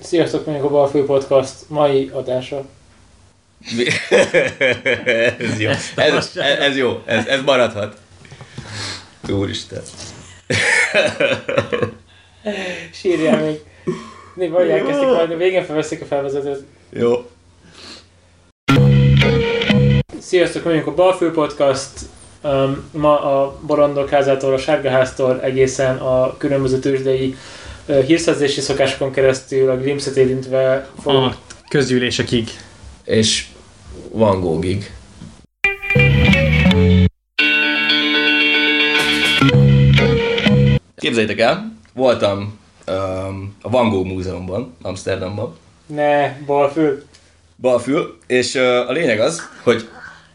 Sziasztok, mondjuk a Balfő Podcast mai adása. ez jó. Ez, ez, ez jó. Ez, ez maradhat. Úristen. Sírjál még. Né, vagy elkezdjük majd, a végén felveszik a felvezetőt. Jó. Sziasztok, mondjuk a Balfő Podcast. Um, ma a Borondok házától, a Sárgaháztól egészen a különböző tőzsdei uh, hírszerzési szokásokon keresztül a Glimpset érintve fogunk A közgyűlésekig. És Van Gogig. Képzeljétek el, voltam um, a Van Gogh Múzeumban, Amsterdamban, Ne, Balfő. Balfül, és uh, a lényeg az, hogy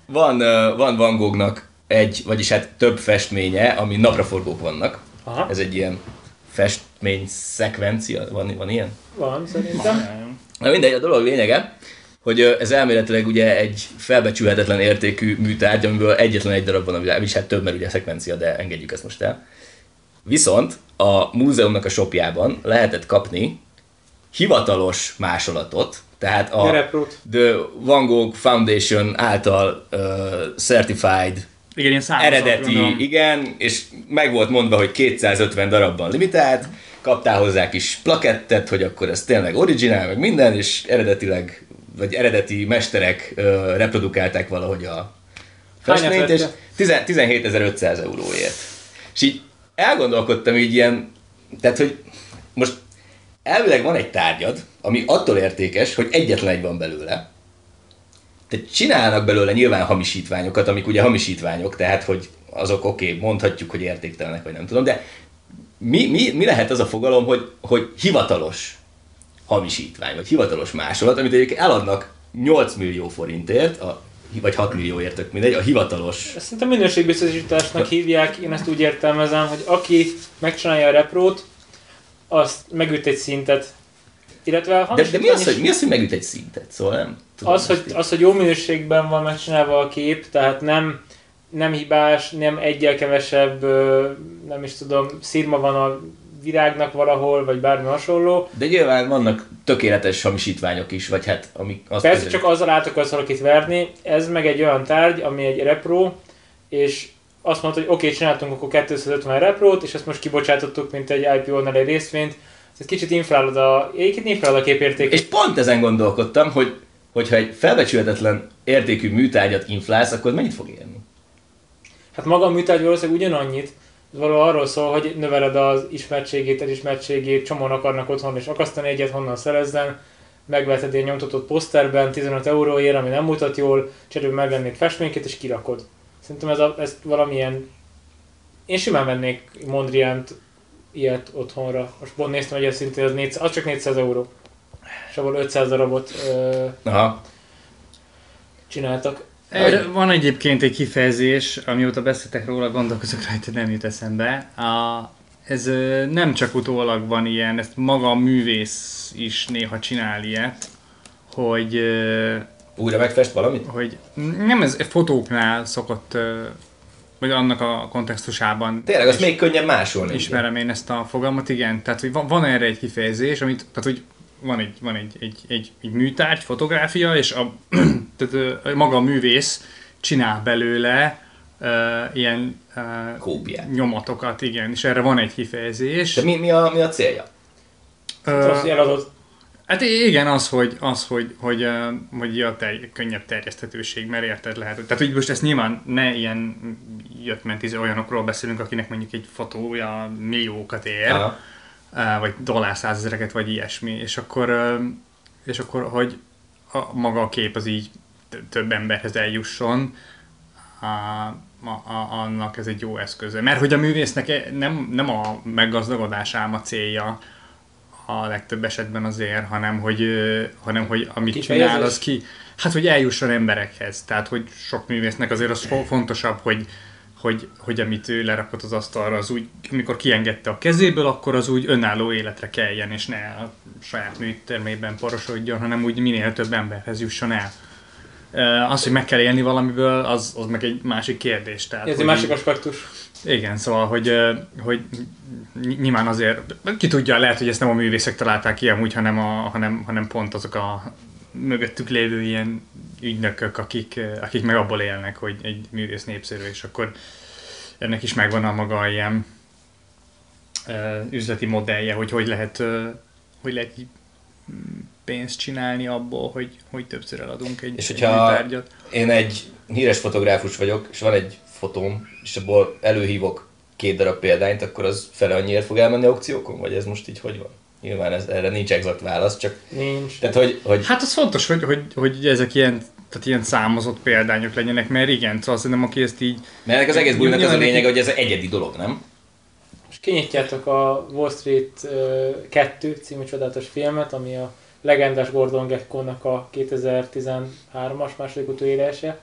van, uh, van Van Goghnak egy, vagyis hát több festménye, ami napraforgók vannak. Aha. Ez egy ilyen festmény szekvencia, van, van ilyen? Van, szerintem. Na mindegy, a dolog lényege, hogy ez elméletileg ugye egy felbecsülhetetlen értékű műtárgy, amiből egyetlen egy darab van a világ, és hát több, mert ugye szekvencia, de engedjük ezt most el. Viszont a múzeumnak a shopjában lehetett kapni hivatalos másolatot, tehát a. The Van Gogh Foundation által uh, certified Igen, ilyen eredeti, igen, és meg volt mondva, hogy 250 darabban limitált, kaptál hozzá kis plakettet, hogy akkor ez tényleg originál, meg minden, és eredetileg, vagy eredeti mesterek uh, reprodukálták valahogy a festményt, és vette? 10 17.500 euróért. És így elgondolkodtam így ilyen, tehát hogy most elvileg van egy tárgyad, ami attól értékes, hogy egyetlen egy van belőle, tehát csinálnak belőle nyilván hamisítványokat, amik ugye hamisítványok, tehát hogy azok oké, okay, mondhatjuk, hogy értéktelenek, vagy nem tudom, de mi, mi, mi lehet az a fogalom, hogy, hogy hivatalos hamisítvány, vagy hivatalos másolat, amit egyébként eladnak 8 millió forintért, a, vagy 6 millióért, tök mindegy, a hivatalos szerintem minőségbiztosításnak hívják, én ezt úgy értelmezem, hogy aki megcsinálja a reprót, azt megüt egy szintet. Illetve a de, de mi, az, hogy, mi az, hogy megüt egy szintet? Szóval nem tudom. az, hogy, az, hogy jó minőségben van megcsinálva a kép, tehát nem, nem hibás, nem egyel kevesebb, nem is tudom, szirma van a virágnak valahol, vagy bármi hasonló. De nyilván vannak tökéletes hamisítványok is, vagy hát amik azt Persze csak azzal át akarsz valakit verni, ez meg egy olyan tárgy, ami egy repro, és azt mondta, hogy oké, okay, csináltunk akkor 250 reprót, és ezt most kibocsátottuk, mint egy IPO-nál egy részvényt. Ez kicsit inflálod a, egyébként inflálod a képértéket. És pont ezen gondolkodtam, hogy hogyha egy felbecsülhetetlen értékű műtárgyat inflálsz, akkor mennyit fog érni? Hát maga a műtárgy valószínűleg ugyanannyit, ez valahol arról szól, hogy növeled az ismertségét, elismertségét, csomóan akarnak otthon és akasztani egyet, honnan szerezzen, megveheted ilyen nyomtatott poszterben 15 euróért, ami nem mutat jól, cserébe megvennék festményket és kirakod. Szerintem ez a, ezt valamilyen... Én simán vennék Mondriant ilyet otthonra. Most pont néztem, hogy ez szintén az, 400, az csak 400 euró. És abból 500 darabot ö, Aha. csináltak. Erre van egyébként egy kifejezés, amióta beszéltek róla, gondolkozok rajta, nem jut eszembe. A, ez ö, nem csak utólag van ilyen, ezt maga a művész is néha csinál ilyet, hogy, ö, Újra megfest valamit? hogy nem ez fotóknál szokott, ö, vagy annak a kontextusában Tényleg, azt még könnyebb másolni. Ismerem én ezt a fogalmat, igen. Tehát, hogy van, van erre egy kifejezés, amit, tehát, hogy van egy, van egy, egy, egy, egy műtárgy, fotográfia, és a, tehát, maga a művész csinál belőle uh, ilyen uh, Kópiát. nyomatokat, igen, és erre van egy kifejezés. De mi, mi, a, mi a célja? Uh, azt eladod. Hát igen, az, hogy, az, hogy, hogy, hogy a ter- könnyebb terjeszthetőség, mert érted lehet. Tehát, hogy most ezt nyilván ne ilyen jött ment izé olyanokról beszélünk, akinek mondjuk egy fotója milliókat ér, Aha. Vagy dollár százezereket, vagy ilyesmi, és akkor, és akkor hogy a, maga a kép az így több emberhez eljusson, a, a, a, annak ez egy jó eszköze. Mert hogy a művésznek e- nem, nem a meggazdagodás ám a célja a legtöbb esetben azért, hanem hogy, hanem hogy amit Kifejezés? csinál, az ki, hát hogy eljusson emberekhez. Tehát, hogy sok művésznek azért az fo- fontosabb, hogy, hogy, hogy amit ő lerakott az asztalra, az úgy, amikor kiengedte a kezéből, akkor az úgy önálló életre keljen, és ne a saját műtermében porosodjon, hanem úgy minél több emberhez jusson el. Az, hogy meg kell élni valamiből, az, az meg egy másik kérdés. Tehát, Ez egy másik aspektus. Igen, szóval, hogy, hogy ny- nyilván azért, ki tudja, lehet, hogy ezt nem a művészek találták ki amúgy, hanem, a, hanem, hanem pont azok a mögöttük lévő ilyen ügynökök, akik, akik meg abból élnek, hogy egy művész népszerű, és akkor ennek is megvan a maga ilyen üzleti modellje, hogy hogy lehet, hogy lehet pénzt csinálni abból, hogy, hogy többször eladunk egy, És egy hogyha- műtárgyat. Én egy híres fotográfus vagyok, és van egy fotóm, és abból előhívok két darab példányt, akkor az fele annyiért fog elmenni aukciókon? Vagy ez most így hogy van? Nyilván ez, erre nincs exakt válasz, csak Nincs. tehát, hogy, hogy Hát az fontos, hogy, hogy, hogy ezek ilyen, tehát ilyen számozott példányok legyenek, mert igen, szóval szerintem aki ezt így... mert ennek az egész bulinak az a lényege, hogy ez egy egyedi dolog, nem? És kinyitjátok a Wall Street uh, 2 című csodálatos filmet, ami a legendás Gordon Gekko-nak a 2013-as második utóérése.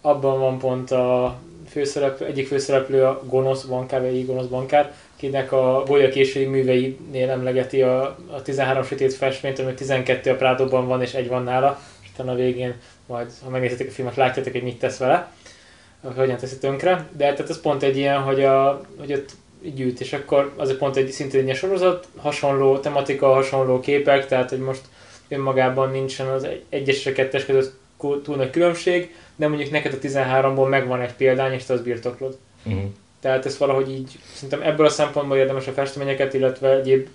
Abban van pont a főszereplő, egyik főszereplő a gonosz bankár, vagy így gonosz bankár, akinek a Bolya késői műveinél emlegeti a, a 13 sötét festményt, ami 12 a Prádóban van, és egy van nála, és utána a végén majd, ha megnézitek a filmet, látjátok, hogy mit tesz vele, hogy hogyan teszi tönkre. De tehát ez pont egy ilyen, hogy, a, hogy ott gyűjt, és akkor az pont egy szintén egy sorozat, hasonló tematika, hasonló képek, tehát hogy most önmagában nincsen az egy- egyes és a kettes között túl nagy különbség, de mondjuk neked a 13-ból megvan egy példány, és te azt birtoklod. Uh-huh. Tehát ez valahogy így, szerintem ebből a szempontból érdemes a festményeket, illetve egyéb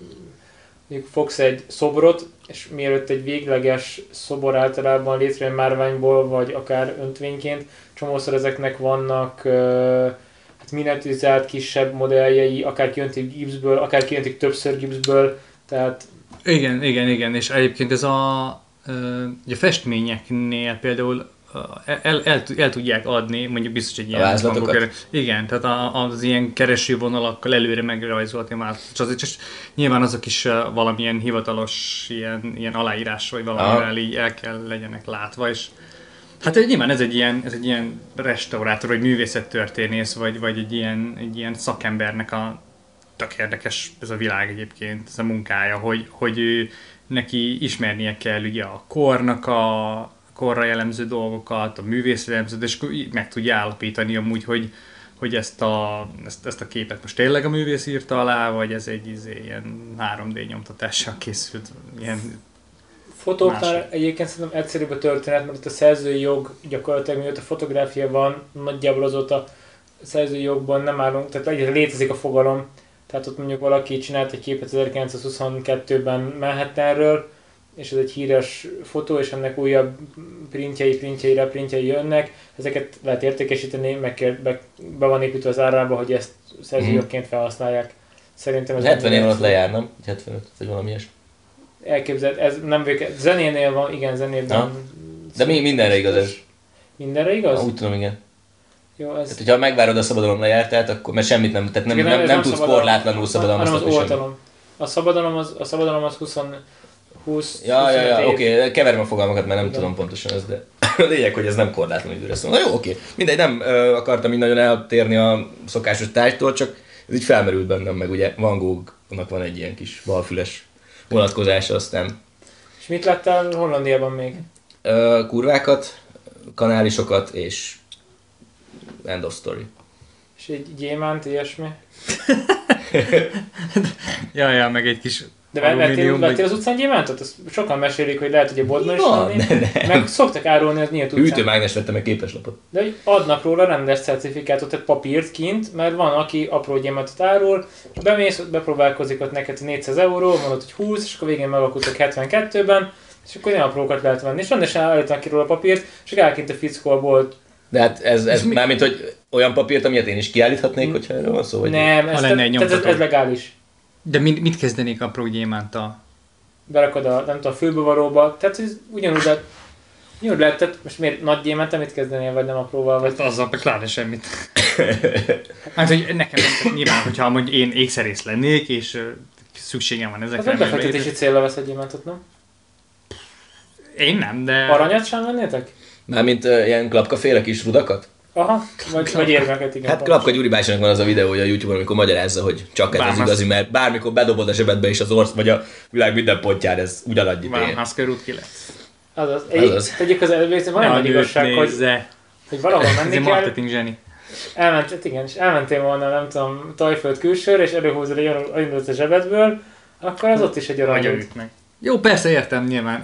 mondjuk fogsz egy szobrot, és mielőtt egy végleges szobor általában létrejön márványból, vagy akár öntvényként, csomószor ezeknek vannak uh, hát miniaturizált kisebb modelljei, akár kijöntik gipszből, akár kijöntik többször gipszből, tehát Igen, igen, igen, és egyébként ez a, ugye a festményeknél például el, el, el, tudják adni, mondjuk biztos egy ilyen... vázlatokat? hangokere- Igen, tehát a, az ilyen keresővonalakkal előre megrajzolni a vázlatot, és, nyilván azok is valamilyen hivatalos ilyen, ilyen aláírás, vagy valamivel így el kell legyenek látva, és Hát nyilván ez egy ilyen, ez egy ilyen restaurátor, vagy művészettörténész, vagy, vagy egy, ilyen, egy ilyen szakembernek a tök érdekes ez a világ egyébként, ez a munkája, hogy, hogy ő, neki ismernie kell ugye a kornak a korra jellemző dolgokat, a művészre jellemző, és meg tudja állapítani amúgy, hogy, hogy ezt a, ezt, ezt a képet most tényleg a művész írta alá, vagy ez egy izé, ilyen 3D nyomtatással készült, ilyen Fotóknál Másik. egyébként szerintem egyszerűbb a történet, mert itt a szerzői jog gyakorlatilag mióta fotográfia van, nagyjából azóta a szerzői jogban nem állunk, tehát egyre létezik a fogalom, tehát ott mondjuk valaki csinált egy képet 1922-ben Manhattanről, és ez egy híres fotó, és ennek újabb printjei, printjei, reprintjei jönnek, ezeket lehet értékesíteni, meg kell, be, be van építve az árába, hogy ezt szerzői Mhm. felhasználják. Szerintem ez 70 év alatt lejár, nem? Vagy 75, vagy valami ilyesmi. elképzelt, ez nem véke, zenénél van, igen, zenében. De mi mindenre igaz ez? Mindenre igaz? Ha, úgy tudom, igen. Jó, ez... Tehát, hogyha megvárod a szabadalom lejártát, akkor mert semmit nem, tehát nem, Igen, nem, ez nem tudsz szabadalom, korlátlanul hanem az szabadalmaztatni semmit. oltalom. A szabadalom az, a szabadalom az 20, 20 Ja, ja, 25 ja, oké, okay, keverem a fogalmakat, mert nem Igen. tudom pontosan ezt, de a lényeg, hogy ez nem korlátlan időre szól. Na jó, oké. Mindegy, nem ö, akartam így nagyon eltérni a szokásos tárgytól, csak ez így felmerült bennem, meg ugye Van Gogh-nak van egy ilyen kis balfüles vonatkozása, aztán És mit láttál Hollandiában még? ö, kurvákat, kanálisokat és end of story. És egy gyémánt, ilyesmi? Ja, ja, meg egy kis De vettél, vettél vagy... az utcán gyémántot? Azt sokan mesélik, hogy lehet, hogy a boltban is Van. Meg szoktak árulni az nyílt utcán. Hűtőmágnes vettem meg képeslapot. De hogy adnak róla rendes certifikátot, tehát papírt kint, mert van, aki apró gyémántot árul, és bemész, ott bepróbálkozik ott neked 400 euró, mondod, hogy 20, és akkor végén megalkutok 72-ben, és akkor ilyen aprókat lehet venni. És rendesen állítanak ki róla a papírt, és elkint a fickó a bolt. De hát ez, ez mi- mármint, hogy olyan papírt, amilyet én is kiállíthatnék, hogyha erről van szó, vagy Nem, ez, Ha lenne egy tehát ez, ez legális. De mit, mit kezdenék apró gyémántal? Berakod a, nem tudom, a fülbevaróba, tehát ez ugyanúgy lehet, ugyanúgy lehet, tehát most miért nagy gyémánt, mit kezdenél, vagy nem apróval, vagy... Hát azzal pláne semmit. hát, hogy nekem nem, nyilván, hogyha mondjuk én ékszerész lennék, és szükségem van ezekre. egy befektetési célra vesz egy gyémántot, nem? Én nem, de... Aranyat sem vennétek? Mármint uh, ilyen klapkaféle kis rudakat? Aha, vagy, vagy érmeket, igen. Hát Klapka Gyuri bácsinak van az a videója a Youtube-on, amikor magyarázza, hogy csak ez Bám, az az- igazi, mert bármikor bedobod a zsebedbe és az orsz, vagy a világ minden pontján ez ugyanannyi tér. Husker út ki lesz. Azaz. Azaz. Egy, tegyük az előbb, van egy igazság, hogy, nézze. hogy valahol Ez menni egy kell, marketing zseni. elment, hát igen, és elmentél volna, nem tudom, Tajföld külsőre, és előhúzod egy olyan a zsebedből, akkor az ott is egy arany. Nagyon ütnek. Jó, persze értem, nyilván.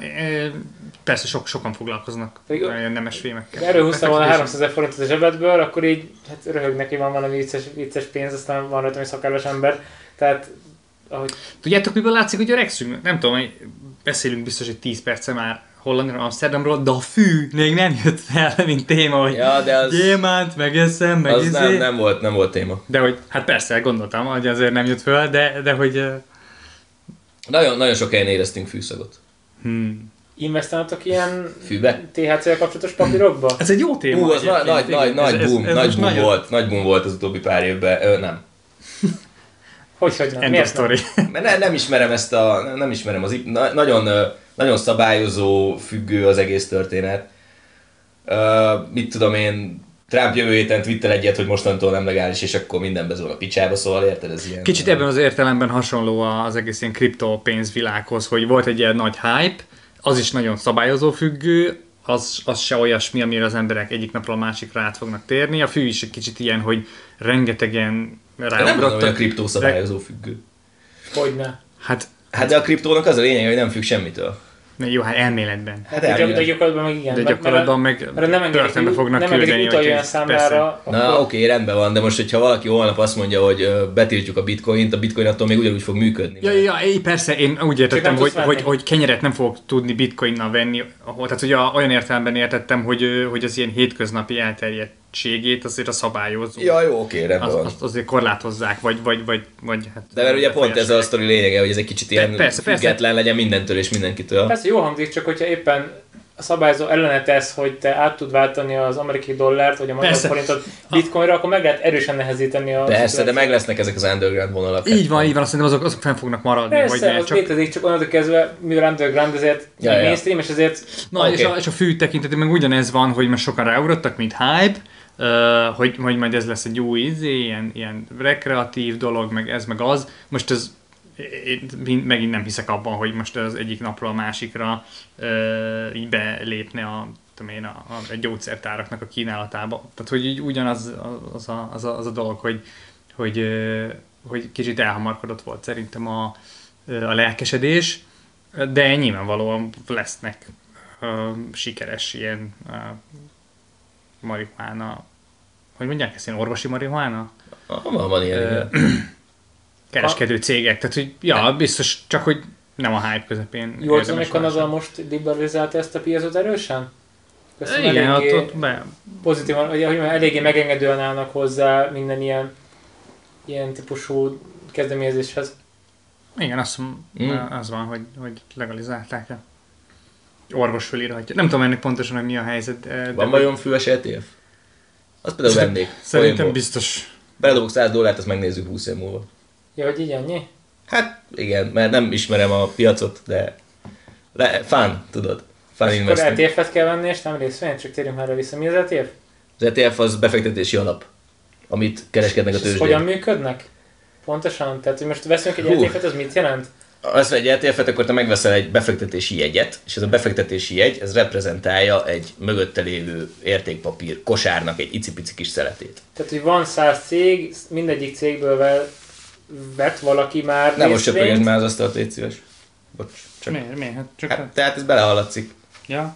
Persze sok, sokan foglalkoznak Pedig- olyan nemes fémekkel. Erről húztam volna Befektetés- 300 ezer forintot a zsebedből, akkor így hát röhög neki van valami vicces, vicces pénz, aztán van rajta egy szakállas ember. Tehát, ahogy Tudjátok, miből látszik, hogy öregszünk? Nem tudom, hogy beszélünk biztos egy 10 perce már Hollandiról, Amsterdamról, de a fű még nem jött fel, mint téma, hogy Ja, de az, gyémánt, megeszem, meg az izé. nem, nem, volt, nem volt téma. De hogy, hát persze, gondoltam, hogy azért nem jött föl, de, de hogy... Nagyon, nagyon sok helyen éreztünk fűszagot. Hmm. Investáltok ilyen Fűbe? THC-vel kapcsolatos papírokba? Ez egy jó téma. Hú, az nagy, nagy, nagy Ez- ez- boom, ez nagy boom nagyon- volt, nagy boom volt az utóbbi pár évben. Ö, nem. Hogy, hogy nem? End Miért nem? Mert ne, nem ismerem ezt a, nem ismerem az, ip- na, nagyon, nagyon szabályozó, függő az egész történet. Uh, mit tudom én, Trump jövő héten Twitter egyet, hogy mostantól nem legális, és akkor minden bezol a picsába, szóval érted, ez ilyen... Kicsit ebben az értelemben hasonló az egész ilyen kriptopénzvilághoz, hogy volt egy ilyen nagy hype, az is nagyon szabályozó függő, az, az se olyasmi, amire az emberek egyik napról a másikra át fognak térni. A fű is egy kicsit ilyen, hogy rengetegen De nem hogy a ráugrottak. kriptó szabályozó függő. Hogyne. Hát, Hát de a kriptónak az a lényeg, hogy nem függ semmitől. Ne, jó, hát elméletben. Hát de, de gyakorlatban meg igen. De gyakorlatban meg mert nem engedik, fognak nem küldeni. engedik utaljon hogy- számlára, Na akkor oké, rendben van, de most, hogyha valaki holnap azt mondja, hogy betiltjuk a bitcoint, a bitcoin attól még ugyanúgy fog működni. Ja, ja, ja, persze, én úgy értettem, nem hogy, hogy, hogy kenyeret nem fogok tudni bitcoinnal venni, tehát ugye olyan értelemben értettem, hogy, hogy az ilyen hétköznapi elterjedtségét azért a szabályozó. Ja, jó, oké, rendben azt, van. azt azért korlátozzák, vagy, vagy, vagy, vagy hát... De mert ugye pont ez a sztori lényege, hogy ez egy kicsit ilyen persze, persze. független legyen mindentől és mindenkitől. Persze jó hangzik, csak hogyha éppen a szabályozó ellene tesz, hogy te át tud váltani az amerikai dollárt, vagy a magyar Persze. forintot bitcoinra, akkor meg lehet erősen nehezíteni a Persze, de szituációt. meg lesznek ezek az underground vonalak. Így van, így van, azt szerintem azok, azok fenn fognak maradni. vagy Persze, ne, az csak... létezik, csak onnantól kezdve, mivel underground, ezért Ja, ja, mainstream, és ezért Na, Oké. és, a, és a fű tekintetében meg ugyanez van, hogy most sokan ráugrottak, mint hype, hogy, hogy majd ez lesz egy új izé, ilyen, ilyen rekreatív dolog, meg ez, meg az. Most ez én megint nem hiszek abban, hogy most az egyik napról a másikra uh, így belépne a, tudom én, a, a, a gyógyszertáraknak a kínálatába. Tehát, hogy így ugyanaz az a, az a, az a dolog, hogy, hogy, uh, hogy kicsit elhamarkodott volt szerintem a, a lelkesedés, de nyilvánvalóan lesznek uh, sikeres ilyen uh, marihuána, hogy mondják ezt, ilyen orvosi marihuána? Ah, van, van ilyen. Kereskedő cégek, tehát hogy ja, biztos, csak hogy nem a hype közepén. jól tudom, hogy Kanada most liberalizálta ezt a piacot erősen? Köszönöm, Igen, ott, ott be, pozitívan, hogy mondjam, eléggé megengedően állnak hozzá minden ilyen, ilyen típusú kezdeményezéshez. igen, azt, Mm. mm. az van, hogy, hogy legalizálták -e. Orvos fölírhatja. Nem tudom ennek pontosan, hogy mi a helyzet. de- Van de- vajon füves ETF? Azt például vennék. Szerintem Olyanból. biztos. Beledobok 100 dollárt, azt megnézzük 20 év múlva. Ja, hogy így ennyi? Hát igen, mert nem ismerem a piacot, de le, fun, tudod. Fun Akkor investing. ETF-et kell venni, és nem részvényt, csak térjünk már vissza. Mi az ETF? Az ETF az befektetési alap, amit kereskednek a És ez tőzsdén. hogyan működnek? Pontosan? Tehát, hogy most veszünk egy. ETF-et, az mit jelent? Azt egy ETF-et, akkor te megveszel egy befektetési jegyet, és ez a befektetési jegy, ez reprezentálja egy mögötte lévő értékpapír kosárnak egy icipici kis szeletét. Tehát, hogy van száz cég, mindegyik cégből vel, vett valaki már Nem most söpögesd már az asztalt, légy szíves. Bocs. Csak, Miért? Miért? Hát csak... hát, tehát ez belehallatszik. Ja.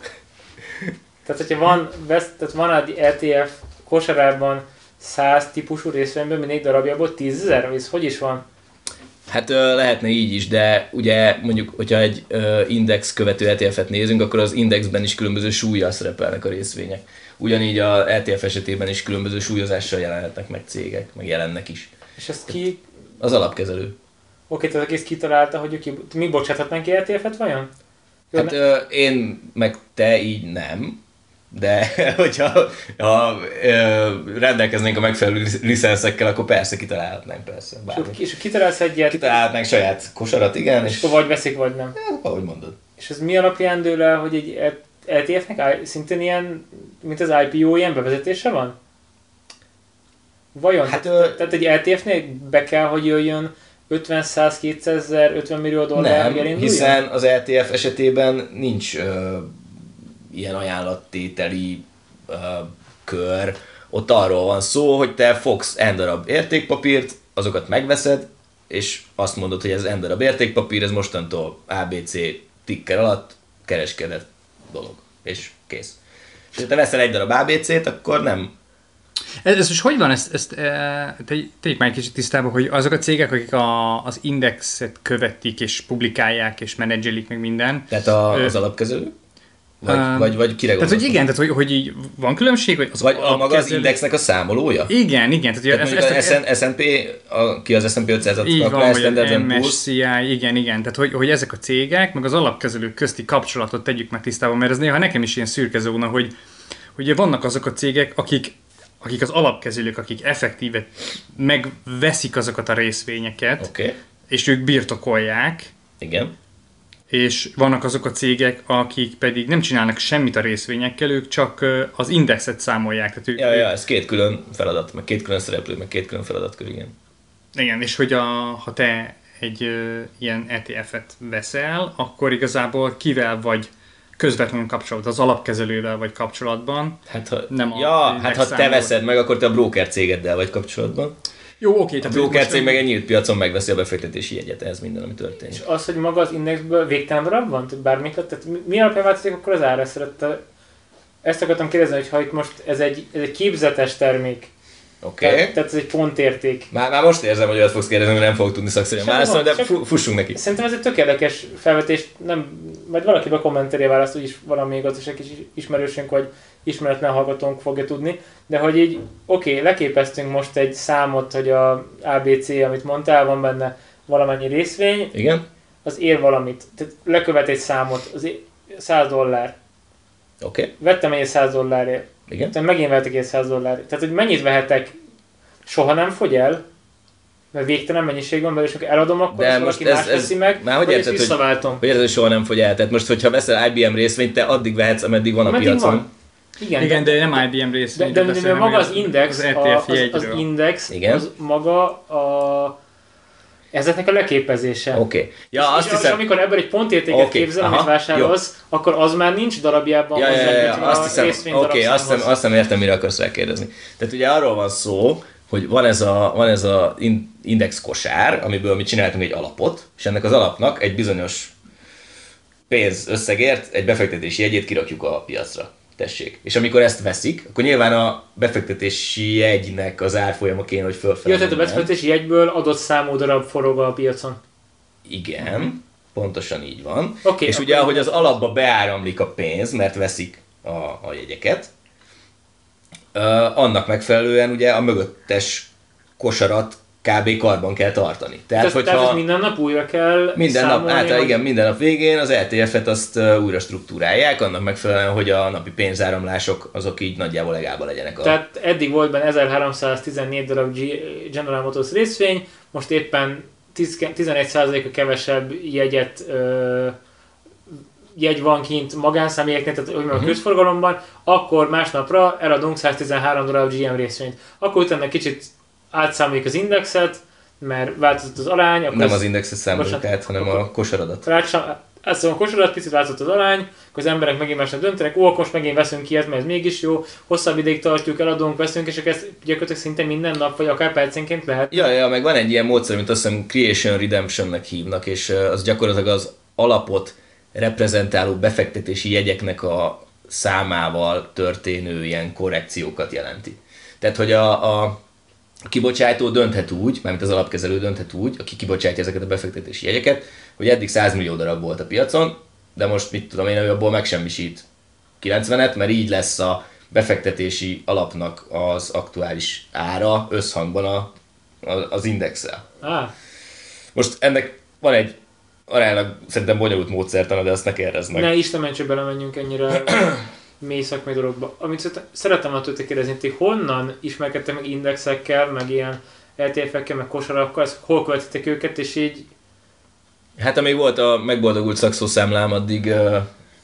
Tehát, hogyha van, vesz, tehát van egy ETF kosarában 100 típusú részvényből, mindig darabjából 10 ezer, ez hogy is van? Hát lehetne így is, de ugye mondjuk, hogyha egy index követő ETF-et nézünk, akkor az indexben is különböző súlyjal szerepelnek a részvények. Ugyanígy a ETF esetében is különböző súlyozással jelenhetnek meg cégek, meg jelennek is. És ezt ki, Az alapkezelő. oké, tehát egész kitalálta, hogy ki, mi bocsáthatnánk ki ETF-et vajon? Jó, Hát ne- ö, én meg te így nem, de hogyha ha, ö, rendelkeznénk a megfelelő licenszekkel, akkor persze kitalálhatnánk, persze. és, Bármi. akkor- és kitalálsz egyet, Kitalálhatnánk saját kosarat, igen, és és akkor vagy veszik, vagy nem. hát, ahogy mondod. És ez mi alapján dől el, hogy egy ETF-nek szintén ilyen, mint az IPO, ilyen bevezetése van? Vajon? Hát, Hát, ö, tehát egy ETF-nek be kell, hogy jöjjön 50, 100, 200 ezer, 50 millió dollár, Nem, elinduljon? hiszen az ETF esetében nincs ö, ilyen ajánlattételi ö, kör, ott arról van szó, hogy te fogsz n darab értékpapírt, azokat megveszed, és azt mondod, hogy ez n darab értékpapír, ez mostantól ABC ticker alatt kereskedett dolog. És kész. És ha te veszel egy darab ABC-t, akkor nem Ez, ez most hogy van? Ezt, ezt e, te- tegyük már egy kicsit tisztába, hogy azok a cégek, akik a, az indexet követik, és publikálják, és menedzselik meg minden. Tehát a, Ö, az alapkezelő? Vagy, Öm, vagy, vagy kire Tehát, hogy igen, tehát, hogy, hogy így van különbség, hogy az Vagy a maga az indexnek a számolója? Igen, igen. Tehát, Tehát ez, mondjuk ez, a SN, S&P, a, ki az S&P 500-at, így a van, Standard a Poor's, MSCI, igen, igen. Tehát, hogy, hogy ezek a cégek, meg az alapkezelők közti kapcsolatot tegyük meg tisztában, mert ez néha nekem is ilyen szürke zóna, hogy, hogy vannak azok a cégek, akik, akik az alapkezelők, akik effektíve megveszik azokat a részvényeket, okay. és ők birtokolják, igen. És vannak azok a cégek, akik pedig nem csinálnak semmit a részvényekkel, ők csak az indexet számolják. Tehát ők, Ja, ja, ez két külön feladat, meg két külön szereplő, meg két külön feladatkör, igen. Igen, és hogy a, ha te egy ö, ilyen ETF-et veszel, akkor igazából kivel vagy közvetlenül kapcsolatban, az alapkezelővel vagy kapcsolatban. Hát ha, Nem a ja, hát ha te veszed meg, akkor te a broker cégeddel vagy kapcsolatban. Jó, oké, A tehát broker most- cég meg egy nyílt piacon megveszi a befektetési jegyet, ez minden, ami történik. És az, hogy maga az indexből végtelen darab van? Tehát bármikor? Tehát mi, alapján változik akkor az ára? Szerette, ezt akartam kérdezni, hogy ha itt most ez egy, ez egy képzetes termék, Oké. Okay. tehát, tehát ez egy pontérték. Már, már most érzem, hogy olyat fogsz kérdezni, hogy nem fogok tudni szakszerűen válaszolni, de fussunk neki. Szerintem ez egy tök érdekes felvetés, nem, majd valaki be kommentelje választ, úgyis valami gazdaság kis ismerősünk, vagy ismeretlen hallgatónk fogja tudni, de hogy így, oké, okay, leképeztünk most egy számot, hogy a ABC, amit mondtál, van benne valamennyi részvény, Igen? az ér valamit. Tehát lekövet egy számot, az ér 100 dollár. Oké. Okay. Vettem egy 100 dollárért. Igen. Utána megint vettek egy 100 dollárért. Tehát, hogy mennyit vehetek, soha nem fogy el, mert végtelen mennyiség van belőle, és akkor eladom, akkor De most valaki ez- más ez- veszi meg, már hogy érted, visszaváltom. Hogy ez hogy soha nem fogy el. Tehát most, hogyha veszel IBM részvényt, te addig vehetsz, ameddig van a Ameddig piacon. van. Igen, Igen, de nem IBM de, részvény. de, de, de maga az index, az ETF a, az, az index, Igen. az maga a, ezeknek a leképezése. Oké. Okay. Ja, és, azt és, hiszem... amikor ebből egy pontértéket okay, képzel, aha, amit vásárolsz, akkor az már nincs darabjában Ja, ja, hozzá, ja, ja, mint azt a hiszem, oké, okay, azt hiszem, azt hiszem értem, mire akarsz rákérdezni. Tehát ugye arról van szó, hogy van ez a, van ez a in- index kosár, amiből mi csináltunk egy alapot, és ennek az alapnak egy bizonyos pénz összegért egy befektetési jegyét kirakjuk a piacra. Tessék. És amikor ezt veszik, akkor nyilván a befektetési jegynek az árfolyama kéne, hogy fölfelé. Jó, tehát a befektetési jegyből adott számú darab forog a piacon. Igen, pontosan így van. Oké, és ugye, ahogy az alapba beáramlik a pénz, mert veszik a, a jegyeket, annak megfelelően ugye a mögöttes kosarat kb. karban kell tartani. Tehát, Tehát, hogyha tehát minden nap újra kell minden nap, általában hogy- igen, minden nap végén az ETF-et azt ö, újra struktúrálják, annak megfelelően, hogy a napi pénzáramlások azok így nagyjából legába legyenek. A... Tehát eddig volt benne 1314 darab General Motors részvény, most éppen 10 11%-a kevesebb jegyet ö, jegy van kint magánszámjegyeknél, tehát hogy mondjam, Mhm. a közforgalomban, akkor másnapra eladunk 113 darab GM részvényt. Akkor utána kicsit átszámoljuk az indexet, mert változott az arány, akkor nem az indexet számoljuk Bocsánat, át, hanem a kosaradat. Rácsam, átszom a kosarat, picit változott az arány, akkor az emberek megint másnap döntenek, ó, akkor most megint veszünk ilyet, mert ez mégis jó, hosszabb ideig tartjuk, eladunk, veszünk, és ezt gyakorlatilag szinte minden nap, vagy akár percenként lehet. Ja, ja, meg van egy ilyen módszer, amit azt hiszem Creation Redemptionnek hívnak, és az gyakorlatilag az alapot reprezentáló befektetési jegyeknek a számával történő ilyen korrekciókat jelenti. Tehát, hogy a, a kibocsátó dönthet úgy, mármint az alapkezelő dönthet úgy, aki kibocsátja ezeket a befektetési jegyeket, hogy eddig 100 millió darab volt a piacon, de most mit tudom én, hogy abból megsemmisít 90-et, mert így lesz a befektetési alapnak az aktuális ára összhangban a, a, az indexel. Á, Most ennek van egy aránylag szerintem bonyolult módszertana, de azt ne kérdezz meg. ne Isten mentse belemenjünk ennyire mély szakmai dologba. Amit szeret- szerettem a tőle kérdezni, ti honnan ismerkedtek meg indexekkel, meg ilyen ETF-ekkel, meg kosarakkal, ezt hol követitek őket, és így Hát amíg volt a megboldogult szakszószámlám, addig, uh,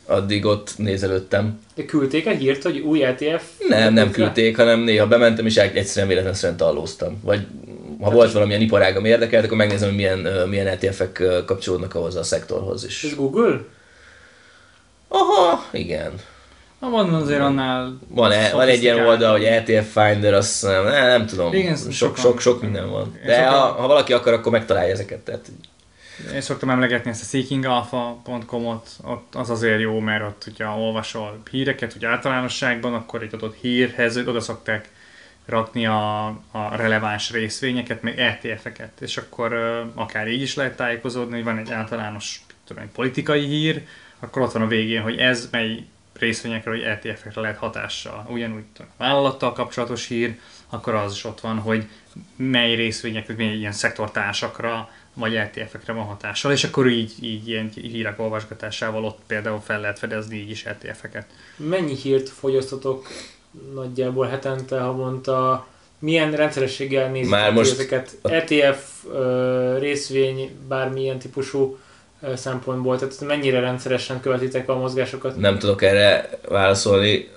addig ott nézelődtem. de küldték a hírt, hogy új ETF? Nem, nem küldték, hanem néha bementem, és egyszerűen véletlenszerűen tallóztam. Vagy ha volt valamilyen iparág, ami érdekelt, akkor megnézem, hogy milyen, milyen ETF-ek kapcsolódnak ahhoz a szektorhoz Ez is. Google? Aha, igen. Na, van azért annál... Van, e, van egy ilyen oldal, hogy ETF Finder, azt nem, nem, tudom. Igen, sok, sok, sok minden van. De szoktam- ha, ha valaki akar, akkor megtalálja ezeket. Tehát, Én szoktam emlegetni ezt a seekingalpha.com-ot, ott az azért jó, mert ott, hogyha olvasol híreket, úgy általánosságban, akkor egy adott hírhez oda szokták rakni a, a releváns részvényeket, meg ETF-eket, és akkor akár így is lehet tájékozódni, hogy van egy általános tudom, egy politikai hír, akkor ott van a végén, hogy ez mely részvényekre vagy ETF-ekre lehet hatással. Ugyanúgy tudom, a vállalattal kapcsolatos hír, akkor az is ott van, hogy mely részvények, vagy mely ilyen szektortársakra vagy ETF-ekre van hatással, és akkor így, így ilyen hírek olvasgatásával ott például fel lehet fedezni így is ETF-eket. Mennyi hírt fogyasztotok nagyjából hetente, havonta? Milyen rendszerességgel nézitek Már most- ezeket? ETF, ö, részvény, bármilyen típusú szempontból, tehát mennyire rendszeresen követitek a mozgásokat? nem tudok erre válaszolni.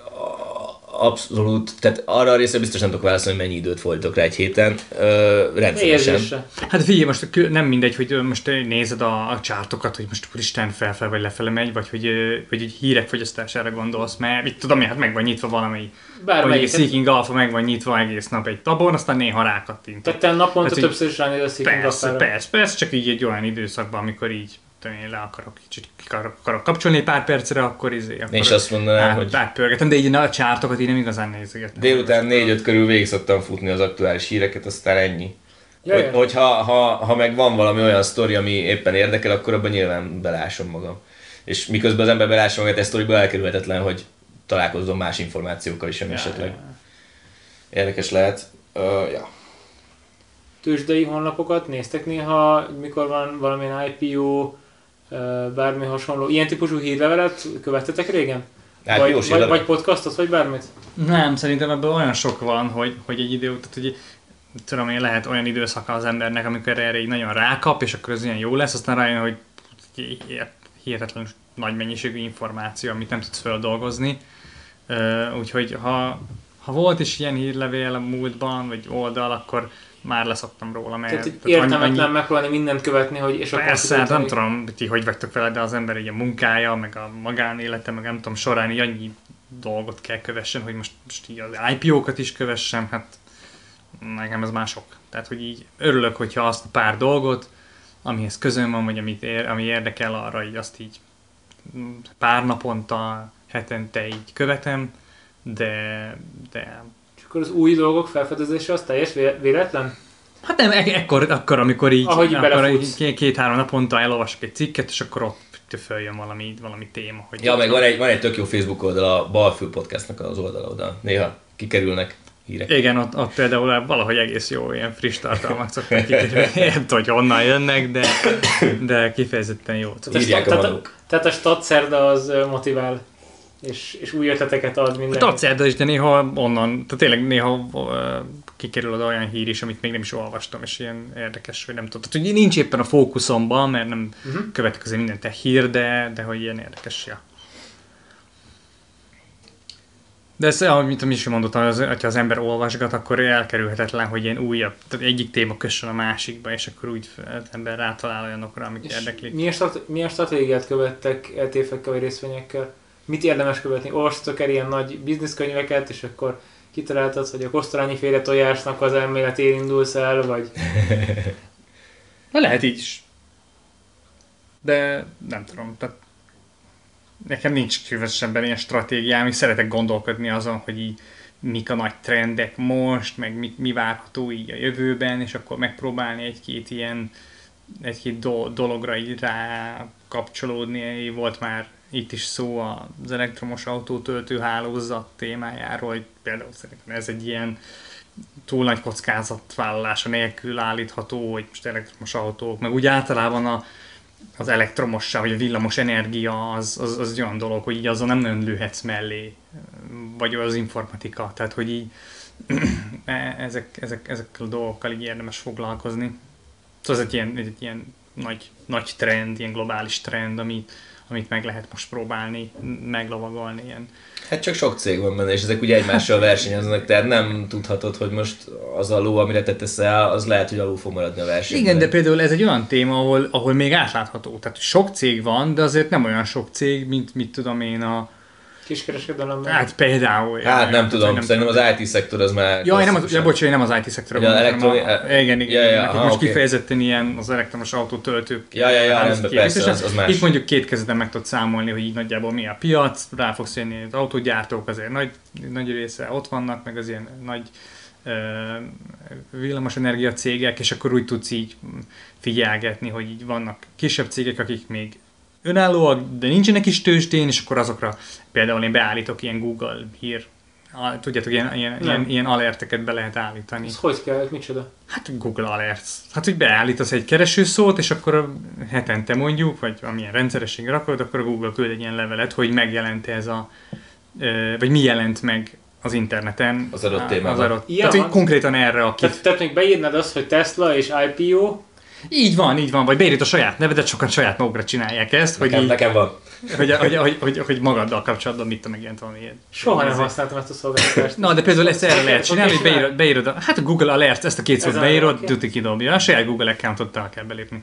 Abszolút, tehát arra a részre biztos nem tudok válaszolni, hogy mennyi időt fordítok rá egy héten. Ö, rendszeresen. Érzésre. Hát figyelj, most nem mindegy, hogy most nézed a, a csártokat, hogy most úristen felfel vagy lefele megy, vagy hogy, hogy egy hírek fogyasztására gondolsz, mert mit tudom én, hát meg van nyitva valami, vagy egy Bármelyik. Seeking Alpha meg van nyitva egész nap egy tabon, aztán néha rákattint. Tehát te naponta Hát többször is ránézel a Seeking Persze, Alpha-ra. persze, persze, csak így egy olyan időszakban, amikor így én le akarok kicsit ki akarok, akarok kapcsolni egy pár percre, akkor izé, akkor Én is azt mondanám, át, hogy átpörgetem, de így a csártokat így nem igazán nézegetem. délután 4-5 körül végig szoktam futni az aktuális híreket, aztán ennyi. Ja, Hogy, hogyha ha, ha meg van valami olyan sztori, ami éppen érdekel, akkor abban nyilván belásom magam. És miközben az ember belássa magát, egy sztoriból elkerülhetetlen, hogy találkozzon más információkkal is, ami Ja, esetleg ja. érdekes lehet. Uh, ja. tőzsdei honlapokat néztek néha, mikor van valamilyen IPO, bármi hasonló, ilyen típusú hírlevelet követtetek régen? Hát vagy, vagy, vagy podcastot, vagy bármit? Nem, szerintem ebből olyan sok van, hogy, hogy egy idő, tehát hogy tudom én, lehet olyan időszaka az embernek, amikor erre így nagyon rákap, és akkor ez ilyen jó lesz, aztán rájön, hogy hihetetlen nagy mennyiségű információ, amit nem tudsz feldolgozni. Úgyhogy ha, ha volt is ilyen hírlevél a múltban, vagy oldal, akkor már leszoktam róla, mert Tehát, tehát annyi- értelmetlen megpróbálni mindent követni, hogy és akkor Persze, hát nem tudom, ti hogy vagytok vele, de az ember így a munkája, meg a magánélete, meg nem tudom, során így annyi dolgot kell kövessen, hogy most, most így az IPO-kat is kövessem, hát nekem ez mások. Tehát, hogy így örülök, hogyha azt a pár dolgot, amihez közön van, vagy amit ér, ami érdekel arra, így azt így pár naponta, hetente így követem, de, de akkor az új dolgok felfedezése az teljes vé- véletlen? Hát nem, ek- ekkor, akkor, amikor így, Ahogy akkor így két-három naponta elolvasok egy cikket, és akkor ott följön valami, valami téma. Hogy Ja, meg van egy, van egy tök jó Facebook oldal, a Balfül Podcastnak az oldala oda. Néha kikerülnek hírek. Igen, ott, ott például valahogy egész jó ilyen friss tartalmak szoktak kikerülni. Nem tudom, hogy honnan jönnek, de, de kifejezetten jó. Tehát a, Írják a tehát, a, maguk. tehát a stadszerda az motivál, és, és új ötleteket ad minden. Tacszerda is, de néha onnan, tehát tényleg néha ö, kikerül oda olyan hír is, amit még nem is olvastam, és ilyen érdekes, hogy nem tudom. Tehát, hogy nincs éppen a fókuszomban, mert nem Mhm. uh-huh. követek azért mindent a hír, de, de hogy ilyen érdekes, ja. De ez, amit is mondottam, az, hogyha az ember olvasgat, akkor elkerülhetetlen, hogy ilyen újabb, tehát egyik téma kössön a másikba, és akkor úgy az ember rátalál olyanokra, amik És érdeklik. milyen, strat- milyen stratégiát követtek ETF-ekkel vagy részvényekkel? Mit érdemes követni? Olvastatok el ilyen nagy bizniszkönyveket, és akkor kitaláltad, hogy a kosztolányi féle tojásnak az elméletén indulsz el, vagy Na lehet így is. De nem tudom, tehát nekem nincs különösebben ilyen stratégiám, és szeretek gondolkodni azon, hogy így mik a nagy trendek most, meg mi, mi várható így a jövőben, és akkor megpróbálni egy-két ilyen egy-két do- dologra így rá kapcsolódni. Volt már itt is szó az elektromos autótöltő hálózat témájáról, hogy például szerintem ez egy ilyen túl nagy kockázatvállalása nélkül állítható, hogy most elektromos autók, meg úgy általában a, az elektromossá, vagy a villamos energia az, az, az egy olyan dolog, hogy így azon nem nagyon lőhetsz mellé, vagy az informatika, tehát hogy így ezek, ezek, ezekkel a dolgokkal így érdemes foglalkozni. Szóval ez egy ilyen, egy ilyen nagy, nagy trend, ilyen globális trend, amit, amit meg lehet most próbálni, meglovagolni ilyen Hát csak sok cég van benne, és ezek ugye egymással versenyeznek, tehát nem tudhatod, hogy most az a ló, amire te teszel, az lehet, hogy alul fog maradni a versenyben. Igen, de például ez egy olyan téma, ahol, ahol még átlátható. Tehát sok cég van, de azért nem olyan sok cég, mint mit tudom én a Kiskereskedelemben. Hát például. Hát nem tudom, nem szerintem az IT szektor az már... Ja, én nem az, ja, bocs, én nem az IT szektorban Ja, elektroni- a- Igen, igen. Ja, ja, igen, aha, most oké. kifejezetten ilyen az elektromos autó töltők. Ja, ja, ja, nem, persze, az- az más. Itt mondjuk két kezeden meg tudod számolni, hogy így nagyjából mi a piac, rá fogsz jönni az autógyártók, azért nagy, nagy része ott vannak, meg az ilyen nagy villamosenergia cégek, és akkor úgy tudsz így figyelgetni, hogy így vannak kisebb cégek, akik még önállóak, de nincsenek is tőzsdén, és akkor azokra például én beállítok ilyen Google hír, a- tudjátok, ilyen, ilyen, Nem. ilyen, ilyen alerteket be lehet állítani. Ez hogy kell? Micsoda? Hát Google Alerts. Hát, hogy beállítasz egy keresőszót, és akkor hetente mondjuk, vagy amilyen rendszerességre rakod, akkor a Google küld egy ilyen levelet, hogy megjelent ez a, vagy mi jelent meg az interneten. Az adott témában. Az adott, Ilyen tehát, hogy konkrétan erre a kif... Tehát, tehát még beírnád azt, hogy Tesla és IPO, Így van, így van, vagy beírod a saját nevedet, sokan saját magukra csinálják ezt, hogy, Nekem, így, nekem van. hogy, hogy, hogy, hogy, hogy, magaddal kapcsolatban mit tudom, megjelent valami ilyen. soha nem használtam ezt a szolgáltatást. Na, de például ezt erre lehet csinálni, hogy beírod, beírod a, hát a Google Alert, ezt a két szót beírod, tuti kidobja. A saját Google accountot el kell belépni.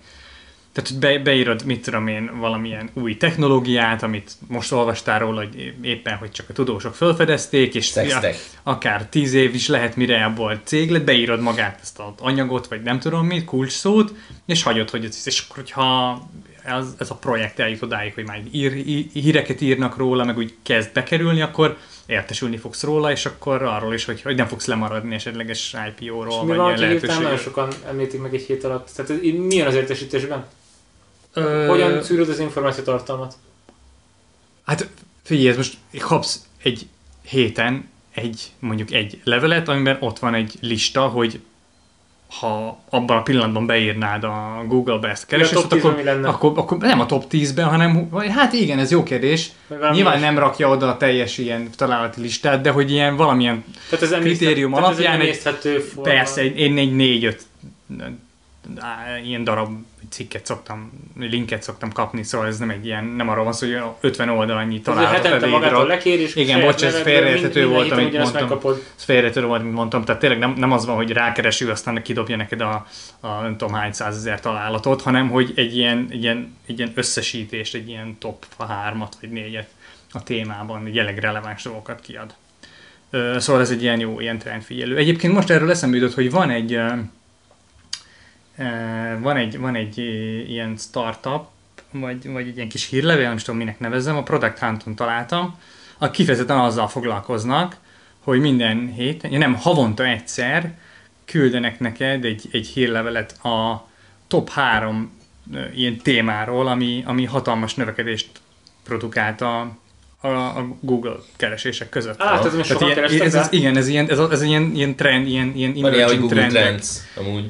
Tehát, hogy be, beírod, mit tudom én, valamilyen új technológiát, amit most olvastál róla, hogy éppen, hogy csak a tudósok felfedezték, és Sextech. akár tíz év is lehet, mire abból cég lett, beírod magát ezt az anyagot, vagy nem tudom mit, kulcs szót, és hagyod, hogy ez, és akkor, hogyha ez, ez a projekt eljut odáig, hogy már ír, í- híreket írnak róla, meg úgy kezd bekerülni, akkor értesülni fogsz róla, és akkor arról is, hogy, hogy nem fogsz lemaradni esetleges És IPO-ról, mi vagy ilyen hirtelen nagyon lehetőségről. sokan említik meg egy hét alatt? Tehát így milyen az értesítésben? Ö, Hogyan szűröd az információtartalmat? Hát figyelj, ez most kapsz egy héten egy, mondjuk egy levelet, amiben ott van egy lista, hogy ha abban a pillanatban beírnád a Google-be ezt keresést, top 10-ben akkor, lenne? akkor, akkor, nem a top 10-ben, hanem hát igen, ez jó kérdés. Valami Nyilván ilyesmi? nem rakja oda a teljes ilyen találati listát, de hogy ilyen valamilyen, Tehát ez kritérium alapján tehát egy- ez egy persze, én egy négy-öt ilyen darab cikket szoktam, linket szoktam kapni, szóval ez nem egy ilyen, nem arról van szó, hogy 50 oldalnyi Tehát találat hetente magától lekér, és Igen, bocs, ez félreérthető volt, amit mondtam. megkapod. Ez félretörő volt, mint mondtam, tehát tényleg nem, nem az van, hogy rákereső, aztán kidobja neked a, a nem tudom hány százezer találatot, hanem hogy egy ilyen, egy ilyen, egy ilyen összesítést, egy ilyen top hármat vagy négyet a témában, jelenleg releváns dolgokat kiad. Szóval ez egy ilyen jó, ilyen trendfigyelő. Egyébként most erről eszembe jutott, hogy van egy, van egy, van egy ilyen startup, vagy, vagy egy ilyen kis hírlevél, nem is tudom minek nevezzem, a Product Hunton találtam, a kifejezetten azzal foglalkoznak, hogy minden héten, nem, havonta egyszer küldenek neked egy, egy hírlevelet a top három ilyen témáról, ami, ami hatalmas növekedést produkált a, a, a Google keresések között. Á, tehát most sokan ilyen, ez, ez, igen, ez ilyen, ez, ez ilyen, ilyen trend, ilyen, ilyen emerging Google trendek. Trends, amúgy.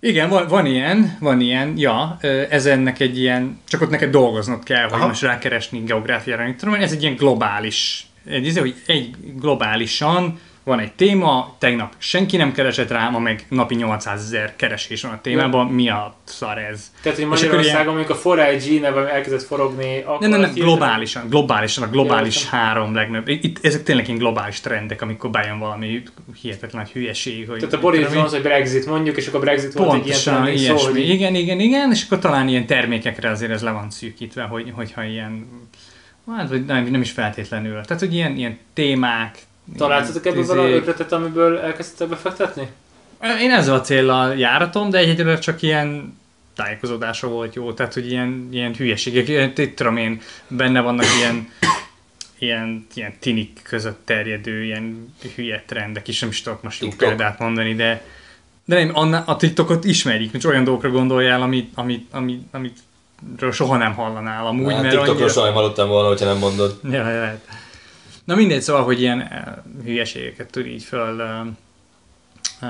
Igen, van, van ilyen, van ilyen, ja, ez ennek egy ilyen, csak ott neked dolgoznod kell, hogy Aha. most rákeresni geográfiára, nem tudom, ez egy ilyen globális, egy, hogy egy globálisan van egy téma, tegnap senki nem keresett rá, ma meg napi 800 ezer keresés van a témában, mi a szar ez? Tehát, hogy Magyarországon, amikor a 4IG neve elkezdett forogni, akkor... Nem, nem, nem, globálisan, globálisan, a globális Értem. három legnagyobb. Itt, ezek tényleg ilyen globális trendek, amikor bejön valami hihetetlen hülyeség. Hogy Tehát a Boris. Johnson, hogy Brexit mondjuk, és akkor Brexit volt egy ilyen trending szó, ilyesmi. hogy Igen, igen, igen, és akkor talán ilyen termékekre azért ez le van szűkítve, hogy, hogyha ilyen, hát vagy nem, nem is feltétlenül. Tehát, hogy ilyen, ilyen témák. Találtatok ebből izé- valami ötletet, amiből elkezdtetek befektetni? Én ezzel a céllal járatom, de egyedül csak ilyen tájékozódása volt jó, tehát hogy ilyen, ilyen hülyeségek, ilyen, itt tudom én, benne vannak ilyen, ilyen, ilyen tinik között terjedő, ilyen hülye trendek is, nem is tudok most jó TikTok. példát mondani, de de nem, anna, a TikTokot ismerjük, most olyan dolgokra gondoljál, amit, amit, amit, amit soha nem hallanál amúgy, Hát, mert TikTokról annyira... soha hallottam volna, hogyha nem mondod. Ja, lehet. Na mindegy, szóval, hogy ilyen eh, hülyeségeket tud így föl uh,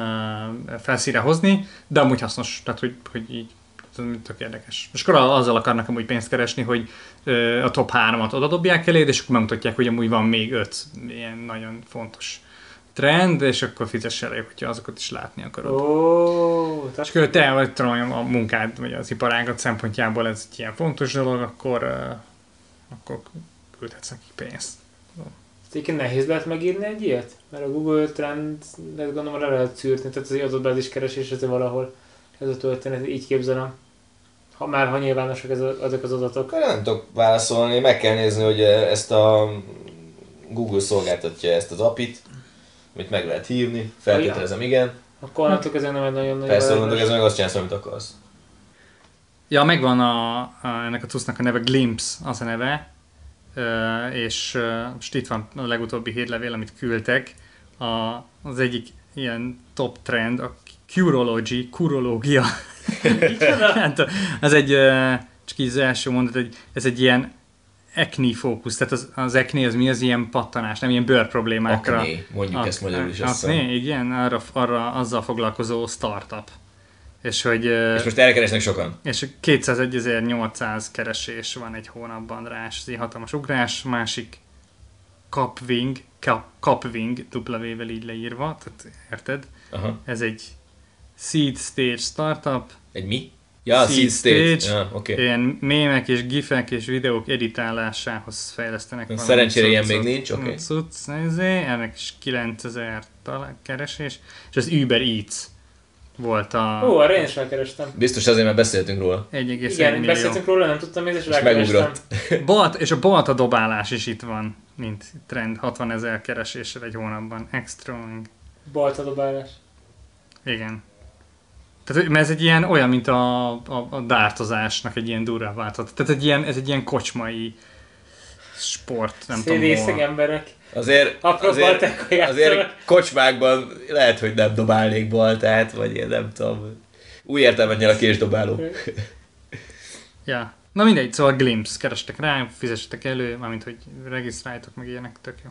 uh, felszíre hozni, de amúgy hasznos, tehát hogy, hogy így tök érdekes. És akkor azzal akarnak amúgy pénzt keresni, hogy a top 3-at oda dobják eléd, és akkor megmutatják, hogy amúgy van még 5 ilyen nagyon fontos trend, és akkor fizess elő, hogyha azokat is látni akarod. Ó, És akkor te vagy tudom, a munkád, vagy az iparágat szempontjából ez egy ilyen fontos dolog, akkor, akkor küldhetsz nekik pénzt. Egyébként nehéz lehet megírni egy ilyet? Mert a Google Trend, gondolom le lehet szűrni, tehát az adott is keresés, ez valahol ez a történet, így képzelem. Ha már ha nyilvánosak ez, ezek az adatok. Nem tudok válaszolni, meg kell nézni, hogy ezt a Google szolgáltatja ezt az apit, amit meg lehet hívni, feltételezem igen. Akkor onnantól kezdve nem egy nagyon nagy Persze, mondok, ez meg azt csinálsz, amit akarsz. Ja, megvan a, a, ennek a cuccnak a neve, Glimpse az a neve, és most itt van a legutóbbi hírlevél, amit küldtek. A, az egyik ilyen top trend, a Curology, kurológia. Hát, ez egy, csak így az első mondat, hogy ez egy ilyen acne fókusz, tehát az, az acne az mi az ilyen pattanás, nem ilyen bőr problémákra. Akné, mondjuk ezt magyarul is hiszem. igen, arra, arra azzal foglalkozó startup. És hogy És most erre keresnek sokan. és 201.800 keresés van egy hónapban rá, és ez egy hatalmas ugrás. Másik Capwing, Cap, Capwing, W-vel így leírva, tehát érted? Aha. Ez egy seed stage startup, Egy mi? Ja, Seed Seed Stage. Stage. Ja. Okay. ilyen mémek és gifek és videók editálásához fejlesztenek. Szerencsére ilyen még nincs, oké. Cucc, izé, ennek is 9000 talán keresés, és az Uber Eats volt a Ó, arra én is. Biztos azért, mert beszéltünk róla. 1,1 Igen, millió. beszéltünk róla, nem tudtam én, és, És rákerestem. megugrott. Balt, és a balta dobálás is itt van, mint trend, 60 ezer kereséssel egy hónapban. Extra. Balta dobálás. Igen. Tehát, mert ez egy ilyen, olyan, mint a, a, a dártozásnak egy ilyen durva változat. Tehát egy ilyen, ez egy ilyen kocsmai sport, nem tudom hol. emberek. Azért, Apró azért, azért kocsmákban lehet, hogy nem dobálnék baltát, vagy én nem tudom. Új értelmet nyer a késdobáló. Ja. Na mindegy, szóval Glimpse, kerestek rá, fizessetek elő, mármint hogy regisztráljatok meg ilyenek, tök jó.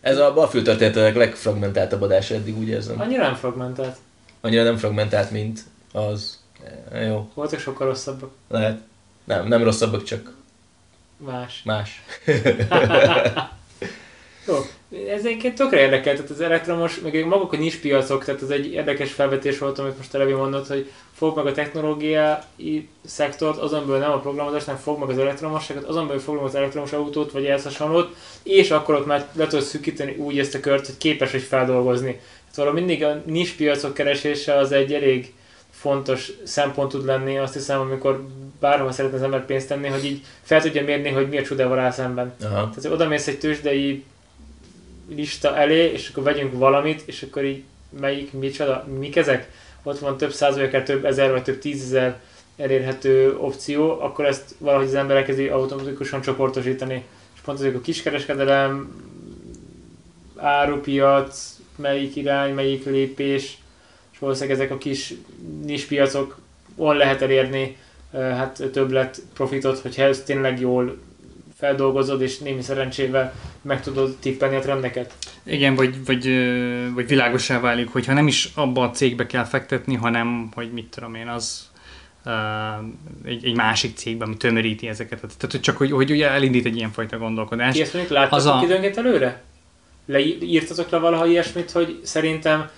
Ez a Balfül történetek legfragmentáltabb adása eddig, úgy érzem. Annyira nem fragmentált. Annyira nem fragmentált, mint az. E, Jó, Voltak sokkal rosszabbak. lehet. Nem, nem rosszabbak, csak Más. más. Jó, ez egyébként tökre érdekel, tehát az elektromos, meg maguk a nis piacok, tehát ez egy érdekes felvetés volt, amit most Televi mondott, hogy fog meg a technológiai szektort, azon belül nem a programozást, hanem fog meg az elektromosságot, azon belül fog meg az elektromos autót, vagy ehhez hasonlót, és akkor ott már le tudod szűkíteni úgy ezt a kört, hogy képes vagy feldolgozni. Tehát valami mindig a nis piacok keresése az egy elég fontos szempont tud lenni, azt hiszem, amikor bárhol szeretne az ember pénzt tenni, hogy így fel tudja mérni, hogy mi a csodával áll szemben. Aha. Tehát, oda mész egy tőzsdei lista elé, és akkor vegyünk valamit, és akkor így melyik, micsoda, mik ezek? Ott van több száz, vagy akár több ezer, vagy több tízezer elérhető opció, akkor ezt valahogy az ember elkezdi automatikusan csoportosítani. És pont ezek a kiskereskedelem, árupiac, melyik irány, melyik lépés, és valószínűleg ezek a kis nispiacok on lehet elérni hát többlet profitot, hogyha ezt tényleg jól feldolgozod, és némi szerencsével meg tudod tippelni a trendeket. Igen, vagy, vagy, vagy világosá válik, hogyha nem is abba a cégbe kell fektetni, hanem, hogy mit tudom én, az uh, egy, egy másik cégbe, ami tömöríti ezeket. Tehát hogy csak, hogy, hogy ugye elindít egy ilyenfajta gondolkodást. Ti ezt mondjuk láttatok a- időnként előre? Leírtatok le valaha ilyesmit, hogy szerintem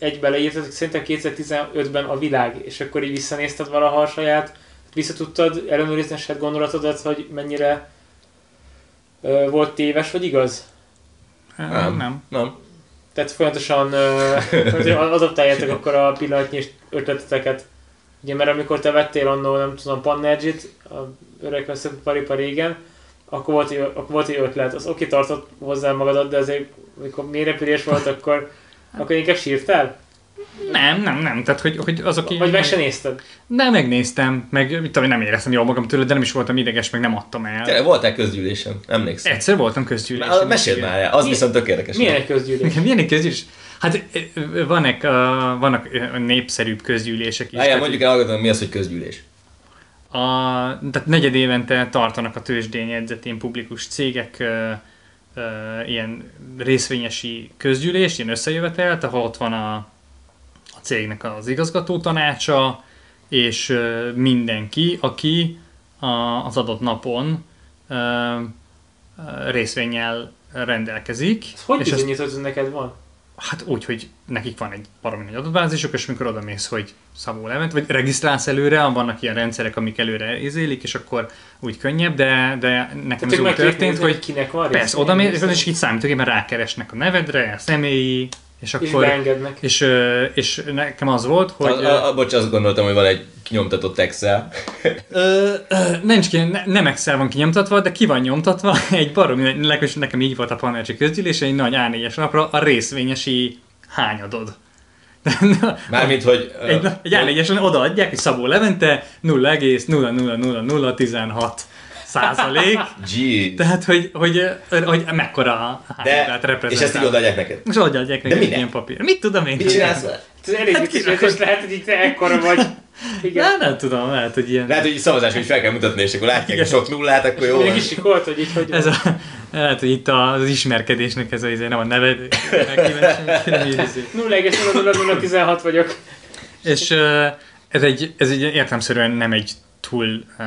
2011-ben leírtatok, szerintem 2015-ben a világ, és akkor így visszanézted valaha a saját, vissza tudtad ellenőrizni a saját gondolatodat, hogy mennyire ö, volt téves vagy igaz? Nem. nem. Nem. Tehát folyamatosan adaptáljátok akkor a pillanatnyi ötleteteket. Ugye, mert amikor te vettél annó, nem tudom, Pannergit, a öreg paripa régen, akkor volt, egy- akkor volt egy ötlet, az oké tartott hozzá magadat, de azért, amikor mélyrepülés volt, akkor, akkor inkább sírtál? Nem, nem, nem. Tehát, hogy, hogy azok így... Vagy meg se nézted? Nem, megnéztem, meg mit tudom, nem éreztem jól magam tőle, de nem is voltam ideges, meg nem adtam el. Tényleg voltál közgyűlésen, emlékszem. Egyszer voltam közgyűlésen. Már Meséld már el, az Mi- viszont tök érdekes. Milyen egy közgyűlés? Milyen egy közgyűlés? Hát vannak, uh, vannak népszerűbb közgyűlések is. Tehát mondjuk el hallgatom, mi az, hogy közgyűlés. A, tehát negyed évente tartanak a tőzsdén jegyzett ilyen publikus cégek ö, ilyen részvényesi közgyűlés, ilyen összejövetelt, ahol ott van a, a cégnek az igazgató tanácsa, és mindenki, aki a, az adott napon ö, részvényel rendelkezik. Ez hogy és ezt- bizonyítod, hogy neked van? Hát úgy, hogy nekik van egy baromi nagy adatbázisuk, és amikor oda mész, hogy Szabó Levent, vagy regisztrálsz előre, vannak ilyen rendszerek, amik előre izélik, és akkor úgy könnyebb, de, de nekem ez úgy történt, hogy kinek van persze, oda mész, és így számítógépen rákeresnek a nevedre, a személyi És És akkor... beengednek. És, és nekem az volt, hogy... A, a, a, bocs, azt gondoltam, hogy van egy kinyomtatott Excel. Ö, ö, nincs ki, ne, nem Excel van kinyomtatva, de ki van nyomtatva egy baromi, legalábbis nekem így volt a panelcsi közgyűlés, egy nagy A4-es lapra a részvényesi hányadod. Mármint, hogy... egy, egy A4-esen odaadják, hogy Szabó Levente 0,00016 százalék. Tehát, hogy, hogy, hogy mekkora hányadát De, reprezentál. és ezt így odaadják neked. És odaadják neked minek? ilyen papír. Mit tudom én? Mit csinálsz vele? Ez elég Hát és lehet, hogy itt te ekkora vagy. Igen. Nem, nem tudom, lehet, hogy ilyen... Lehet, hogy szavazás, hogy fel kell mutatni, és akkor látják Igen. sok nullát, akkor jó. Még van. is sikolt, hogy így hogy... Ez a, lehet, hogy itt az ismerkedésnek ez a, izé, nem a neve, írizik. 0,00016 vagyok. És ez egy, ez egy értelmszerűen nem egy túl uh,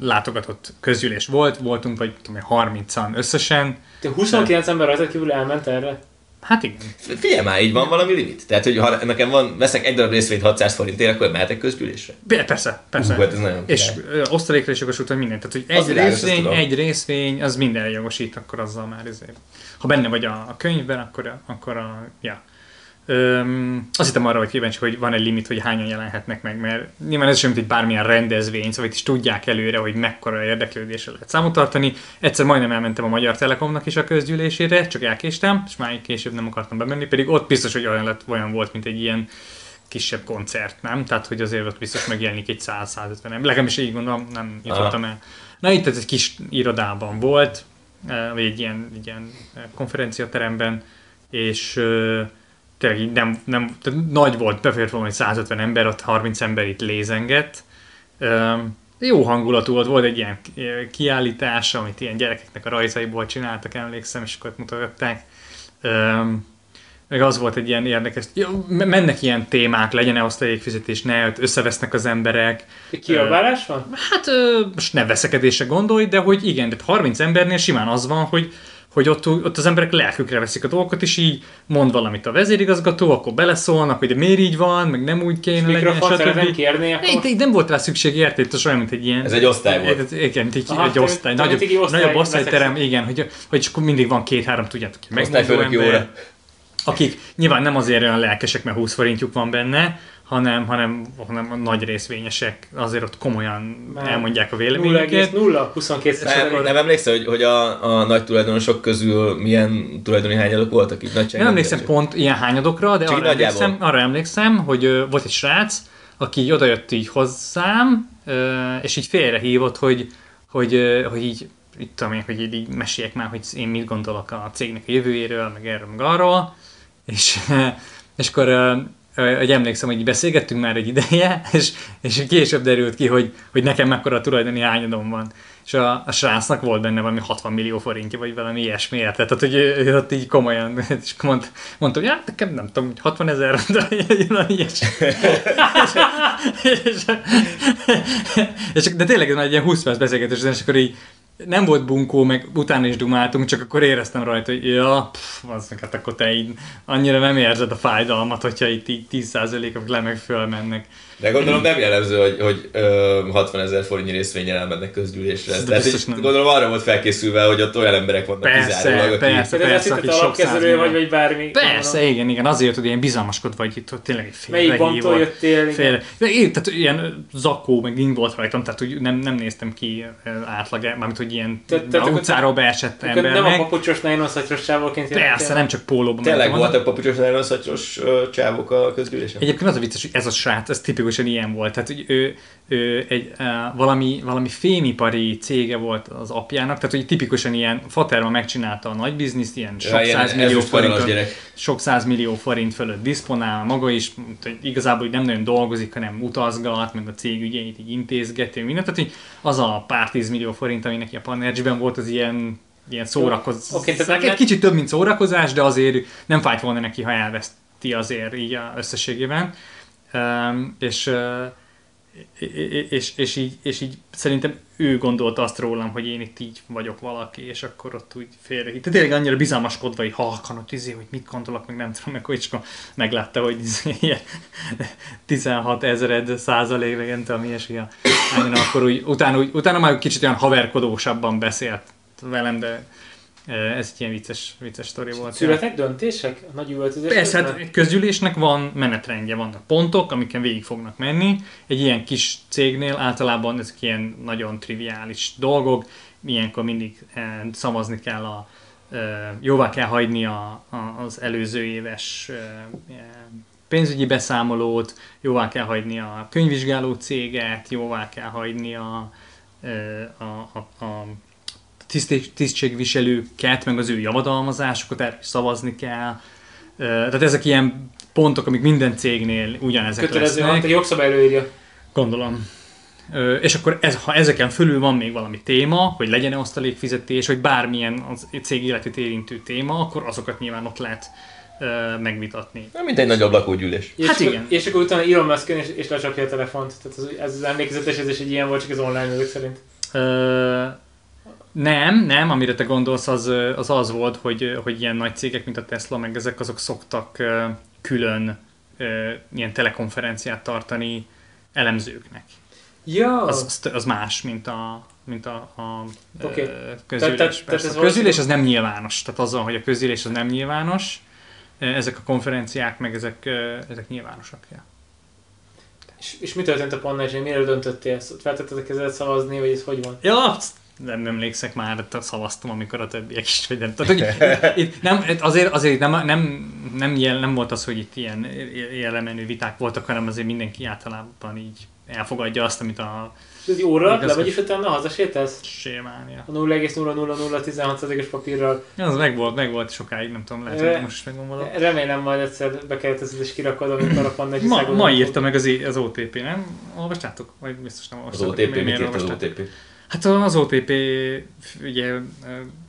látogatott közgyűlés volt, voltunk vagy tudom, én, 30-an összesen. Te 29 ember rajta kívül elment erre? Hát igen. Figyelj már, így van valami limit. Tehát, hogy ha nekem van, veszek egy darab részvényt 600 forintért, akkor mehetek közgyűlésre. Persze, persze. Hú, hát ez nagyon és ö, osztalékra is jogosult, vagy minden. Tehát, hogy Az egy világos, azt részvény, tudom. egy részvény, az mindenre jogosít, akkor azzal már ezért. Ha benne vagy a, a könyvben, akkor, a- akkor a, ja. Öm, azt hittem arra, hogy kíváncsi, hogy van egy limit, hogy hányan jelenhetnek meg, mert nyilván ez sem mint egy bármilyen rendezvény, szóval itt is tudják előre, hogy mekkora érdeklődésre lehet számot tartani. Egyszer majdnem elmentem a Magyar Telekomnak is a közgyűlésére, csak elkéstem, és már később nem akartam bemenni, pedig ott biztos, hogy olyan, lett, olyan volt, mint egy ilyen kisebb koncert, nem? Tehát, hogy azért ott biztos megjelenik egy 100-150 ember. Legalábbis így gondolom, nem jutottam el. Na itt ez egy kis irodában volt, vagy egy ilyen, egy ilyen konferenciateremben, és tényleg így nem, nem tehát nagy volt, befért volna egy 150 ember, ott 30 ember itt lézengett. Jó hangulatú volt, volt egy ilyen kiállítás, amit ilyen gyerekeknek a rajzaiból csináltak, emlékszem, és akkor ott mutogatták. Meg az volt egy ilyen érdekes, jó, me- mennek ilyen témák, legyen-e osztalékfizetés, ne, összevesznek az emberek. Kiabálás van? Hát most ne veszekedésre gondolj, de hogy igen, de 30 embernél simán az van, hogy hogy ott, ott az emberek lelkükre veszik a dolgokat, és így mond valamit a vezérigazgató, akkor beleszólnak, hogy de miért így van, meg nem úgy kéne legyen, Mikrofon szeretném stb. kérni, Itt, akkor... itt nem volt rá szükség, érted? Ez olyan, mint egy ilyen... Ez egy osztály volt. Igen, egy, Aha, egy osztály, nagyobb, osztály nagyobb osztályterem, igen, hogy, hogy akkor mindig van két-három, tudjátok, megmondó ember, akik nyilván nem azért olyan lelkesek, mert 20 forintjuk van benne, hanem, hanem, hanem a nagy részvényesek azért ott komolyan Már elmondják a véleményüket. 0,022 Nem, akkor... nem emlékszel, hogy, hogy a, a nagy tulajdonosok közül milyen tulajdoni hányadok voltak itt? Nagy Nem emlékszem pont ilyen hányadokra, de Csak arra emlékszem, arra emlékszem, hogy ö, volt egy srác, aki odajött így hozzám, ö, és így félrehívott, hogy, hogy, ö, hogy így, itt tudom én, hogy így, így meséljek már, hogy én mit gondolok a cégnek a jövőjéről, meg erről, meg arról, és, és akkor hogy emlékszem, hogy beszélgettünk már egy ideje, és, és később derült ki, hogy, hogy nekem mekkora tulajdoni hányadom van. És a, a srácnak volt benne valami 60 millió forintja, vagy valami ilyesmi érted. Tehát, hogy ő, ő ott így komolyan, és mond, mondtam, hogy hát nekem nem tudom, hogy 60 ezer, de ilyesmi. és, és, és, de tényleg egy ilyen 20 perc beszélgetés, és akkor így nem volt bunkó, meg utána is dumáltunk, csak akkor éreztem rajta, hogy ja, pff, az, hát akkor te így annyira nem érzed a fájdalmat, hogyha itt így 10%-ok le meg fölmennek. De gondolom nem jellemző, hogy, hogy ö, 60 ezer forintnyi részvényen elmennek közgyűlésre. Ez Tehát biztos így, nem. gondolom arra volt felkészülve, hogy ott olyan emberek vannak Persze, kizárólag, akik... persze. Tehát ez azt aki hitted, sok alapkezelő vagy, vagy bármi. Persze, igen, igen, azért, hogy ilyen bizalmaskodva vagy itt, hogy tényleg egy Melyik banktól jöttél? igen. Fél, de én, tehát ilyen zakó, meg ing volt rajtam, tehát hogy nem, nem néztem ki átlag, mármint hogy ilyen Te- te- a utcáról beesett Akkor nem a papucsos nájlonszatyros csávóként Persze, nem csak pólóban. Tényleg voltak papucsos nagyon szatyros ö, csávok a közgyűlésen? Egyébként az a vicces, hogy ez a srác, ez tipikusan ilyen volt. Tehát, hogy ő, ő egy, valami, valami fémipari cége volt az apjának, tehát, hogy tipikusan ilyen, Faterma megcsinálta a nagy bizniszt, ilyen sok Ja, karalas forint, sok százmillió forint fölött diszponál, maga is igazából hogy nem nagyon dolgozik, hanem utazgat, meg a cég ügyeit így intézgeti, mindent. Tehát, hogy az a pár tízmillió forint, ami neki a Panergy-ben volt, az ilyen ilyen szórakozás. Oké, tehát egy kicsit több, mint szórakozás, de azért nem fájt volna neki, ha elveszti azért így a összességében. És, és, és, így, és így szerintem ő gondolta azt rólam, hogy én itt így vagyok valaki, és akkor ott úgy félre. Tehát tényleg annyira bizalmaskodva, hogy halkanott, izé, hogy mit gondolok, meg nem tudom, hogy csak meglátta, hogy izé, ilyen 16 ezered százalék, meg nem tudom, ilyesmi. akkor úgy, utána, úgy, utána már kicsit olyan haverkodósabban beszélt velem, de Ez egy ilyen vicces, vicces sztori volt. Születek döntések a nagy üvöltözés? Persze, hát egy közgyűlésnek van menetrendje, vannak pontok, amiken végig fognak menni. Egy ilyen kis cégnél általában ezek ilyen nagyon triviális dolgok, ilyenkor mindig eh, szavazni kell a, eh, jóvá kell hagyni a, a, az előző éves eh, pénzügyi beszámolót, jóvá kell hagyni a könyvvizsgáló céget, jóvá kell hagyni a, a, a, a tisztségviselőket, meg az ő javadalmazásokat, erre is szavazni kell. Tehát ezek ilyen pontok, amik minden cégnél ugyanezek Kötelező lesznek. egy jogszabály előírja. Gondolom. És akkor ez, ha ezeken fölül van még valami téma, hogy legyen-e osztalékfizetés, vagy bármilyen az cég életét érintő téma, akkor azokat nyilván ott lehet megvitatni. Nem, mint egy nagyobb lakógyűlés. És Hát akkor, igen. És akkor utána Elon Musk és, és lecsapja a telefont. Tehát az, ez az emlékezetesítés egy ilyen volt, csak az online ezek szerint. Nem, nem, amire te gondolsz, az az, az volt, hogy, hogy ilyen nagy cégek, mint a Tesla, meg ezek azok szoktak külön ilyen telekonferenciát tartani elemzőknek. Ja, Az, az, az más, mint a, mint a, a Tehát- közülés. tehát- Persze, tehát ez a közülés az nem nyilvános. Tehát azzal, hogy a közülés az nem nyilvános, ezek a konferenciák, meg ezek, ezek nyilvánosak. Ja. és, és mi történt a panelzsén? Mire döntöttél? Ezt Feltetted a kezedet szavazni, vagy ez hogy van? Ja, nem emlékszek már, szavaztam, amikor a többiek is, vagy nem. Tehát, hogy itt nem, azért, azért nem, nem, nem, jel, nem volt az, hogy itt ilyen jellemenő viták voltak, hanem azért mindenki általában így elfogadja azt, amit a És ez óra, le vagy is utána hazasétálsz? sémálja. A 0,0016%-os papírral. Az meg volt, meg volt sokáig, nem tudom, lehet, Ö, hogy most is megvan Remélem majd egyszer bekeretezed és kirakod, amikor a panelzsi Ma, ma írta meg az, az OTP, nem? Olvastátok? Vagy biztos nem Az olvastátok. OTP, Miért mit írt az olvastátok? OTP? Hát az OTP, ugye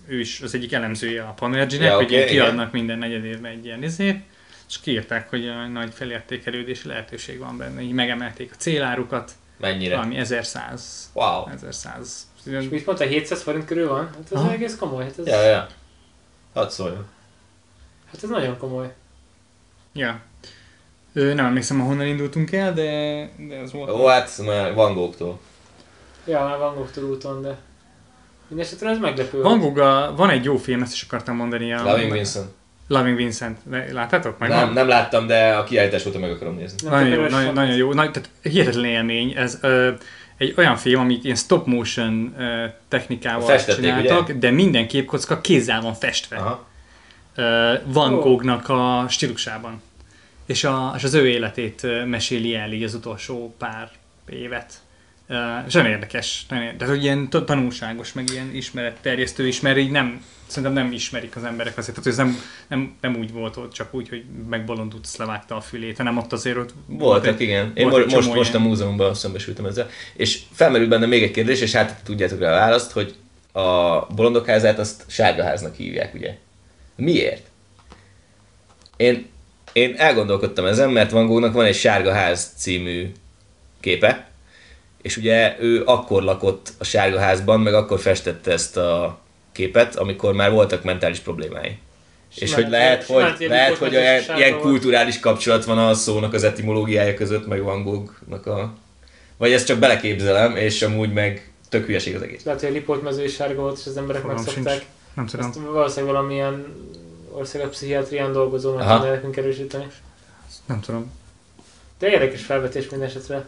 ő is az egyik elemzője a Panergy-nek, Ja, hogy oké, ilyen igen. kiadnak minden negyed évben egy ilyen izét, és kiírták, hogy a nagy felértékelődési lehetőség van benne. Így megemelték a célárukat, Mennyire? valami 1100. Wow. 1100. És mit mondta, 700 forint körül van? Hát ez Aha. egész komoly. Hát ez, Ja, ja. Hadd szóljon. hát ez nagyon komoly. Ja. Ö, nem emlékszem, honnan indultunk el, de, de az volt. Ó, hát Van Gogh-tól. Ja, már Van Gogh úton, de... Mindenesetre ez meglepő. Van. Gogh, van egy jó film, ezt is akartam mondani. A, Loving Vincent. Loving Vincent. Láttátok? Meg Nem, nem láttam, de a kiállítás óta meg akarom nézni. Nem Nagyon jó, nagyon, van. nagyon jó. Nagy, tehát hihetetlen élmény. Ez ö, egy olyan film, amit ilyen stop motion ö, technikával Festették, csináltak, ugye? de minden képkocka kézzel van festve. Aha. Ö, Van Ó. Goghnak a stílusában. És, a, és az ő életét meséli el így az utolsó pár évet. Ö, És nagyon érdekes. Nagyon érdekes. Tehát, hogy ilyen ta- tanulságos, meg ilyen ismeretterjesztő is, mert így nem, szerintem nem ismerik az emberek azért. Tehát ez nem, nem, nem úgy volt ott, csak úgy, hogy megbolondult, levágta a fülét, hanem ott azért ott Voltak, igen. Én volt most, most a ilyen. múzeumban szembesültem ezzel. És felmerült benne még egy kérdés, és hát tudjátok rá a választ, hogy a bolondok házát azt sárgaháznak hívják, ugye? Miért? Én, én elgondolkodtam ezen, mert Van Goghnak van egy Sárga ház című képe, és ugye ő akkor lakott a Sárga házban, meg akkor festette ezt a képet, amikor már voltak mentális problémái. És Simán- hogy lehet, simán hogy, lehet, Lipót hogy olyan, és ilyen kulturális kapcsolat van a szónak az etimológiája között, meg Van Goghnak a... Vagy ezt csak beleképzelem, és amúgy meg tök hülyeség az egész. Lehet, hogy a Lipót mező is sárga volt, és az emberek Fogalmam megszokták. sincs. Nem tudom. Ezt valószínűleg valamilyen országos pszichiátrián dolgozó meg tudna nekünk erősíteni. Nem tudom. De érdekes felvetés minden esetre.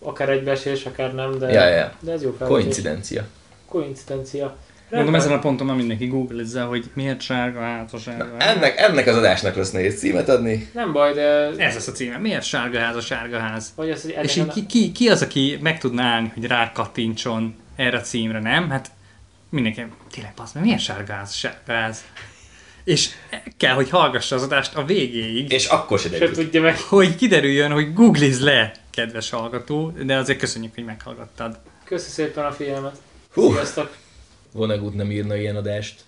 Akár egybeesés, akár nem, de, Ja, ja. de ez jó felvetés. Koincidencia. Koincidencia. Mondom, Rendben. ezen a ponton már mindenki googlizza, hogy miért sárga ház a sárga Na, ennek, ennek az adásnak lesz nehéz címet adni. Nem baj, de... Ez lesz a címe. Miért sárga ház a sárga ház? Vagy az, hogy És így a- ki, ki, ki, az, aki meg tudná állni, hogy rákattintson erre a címre, nem? Hát mindenki, tényleg passz, mert milyen sárga ház, sárga ház? És kell, hogy hallgassa az adást a végéig, És akkor se Se derül. tudja meg. hogy kiderüljön, hogy googliz le, kedves hallgató, de azért köszönjük, hogy meghallgattad. Köszi szépen a figyelmet. Hú. Sziasztok! Vonnegut nem írna ilyen adást.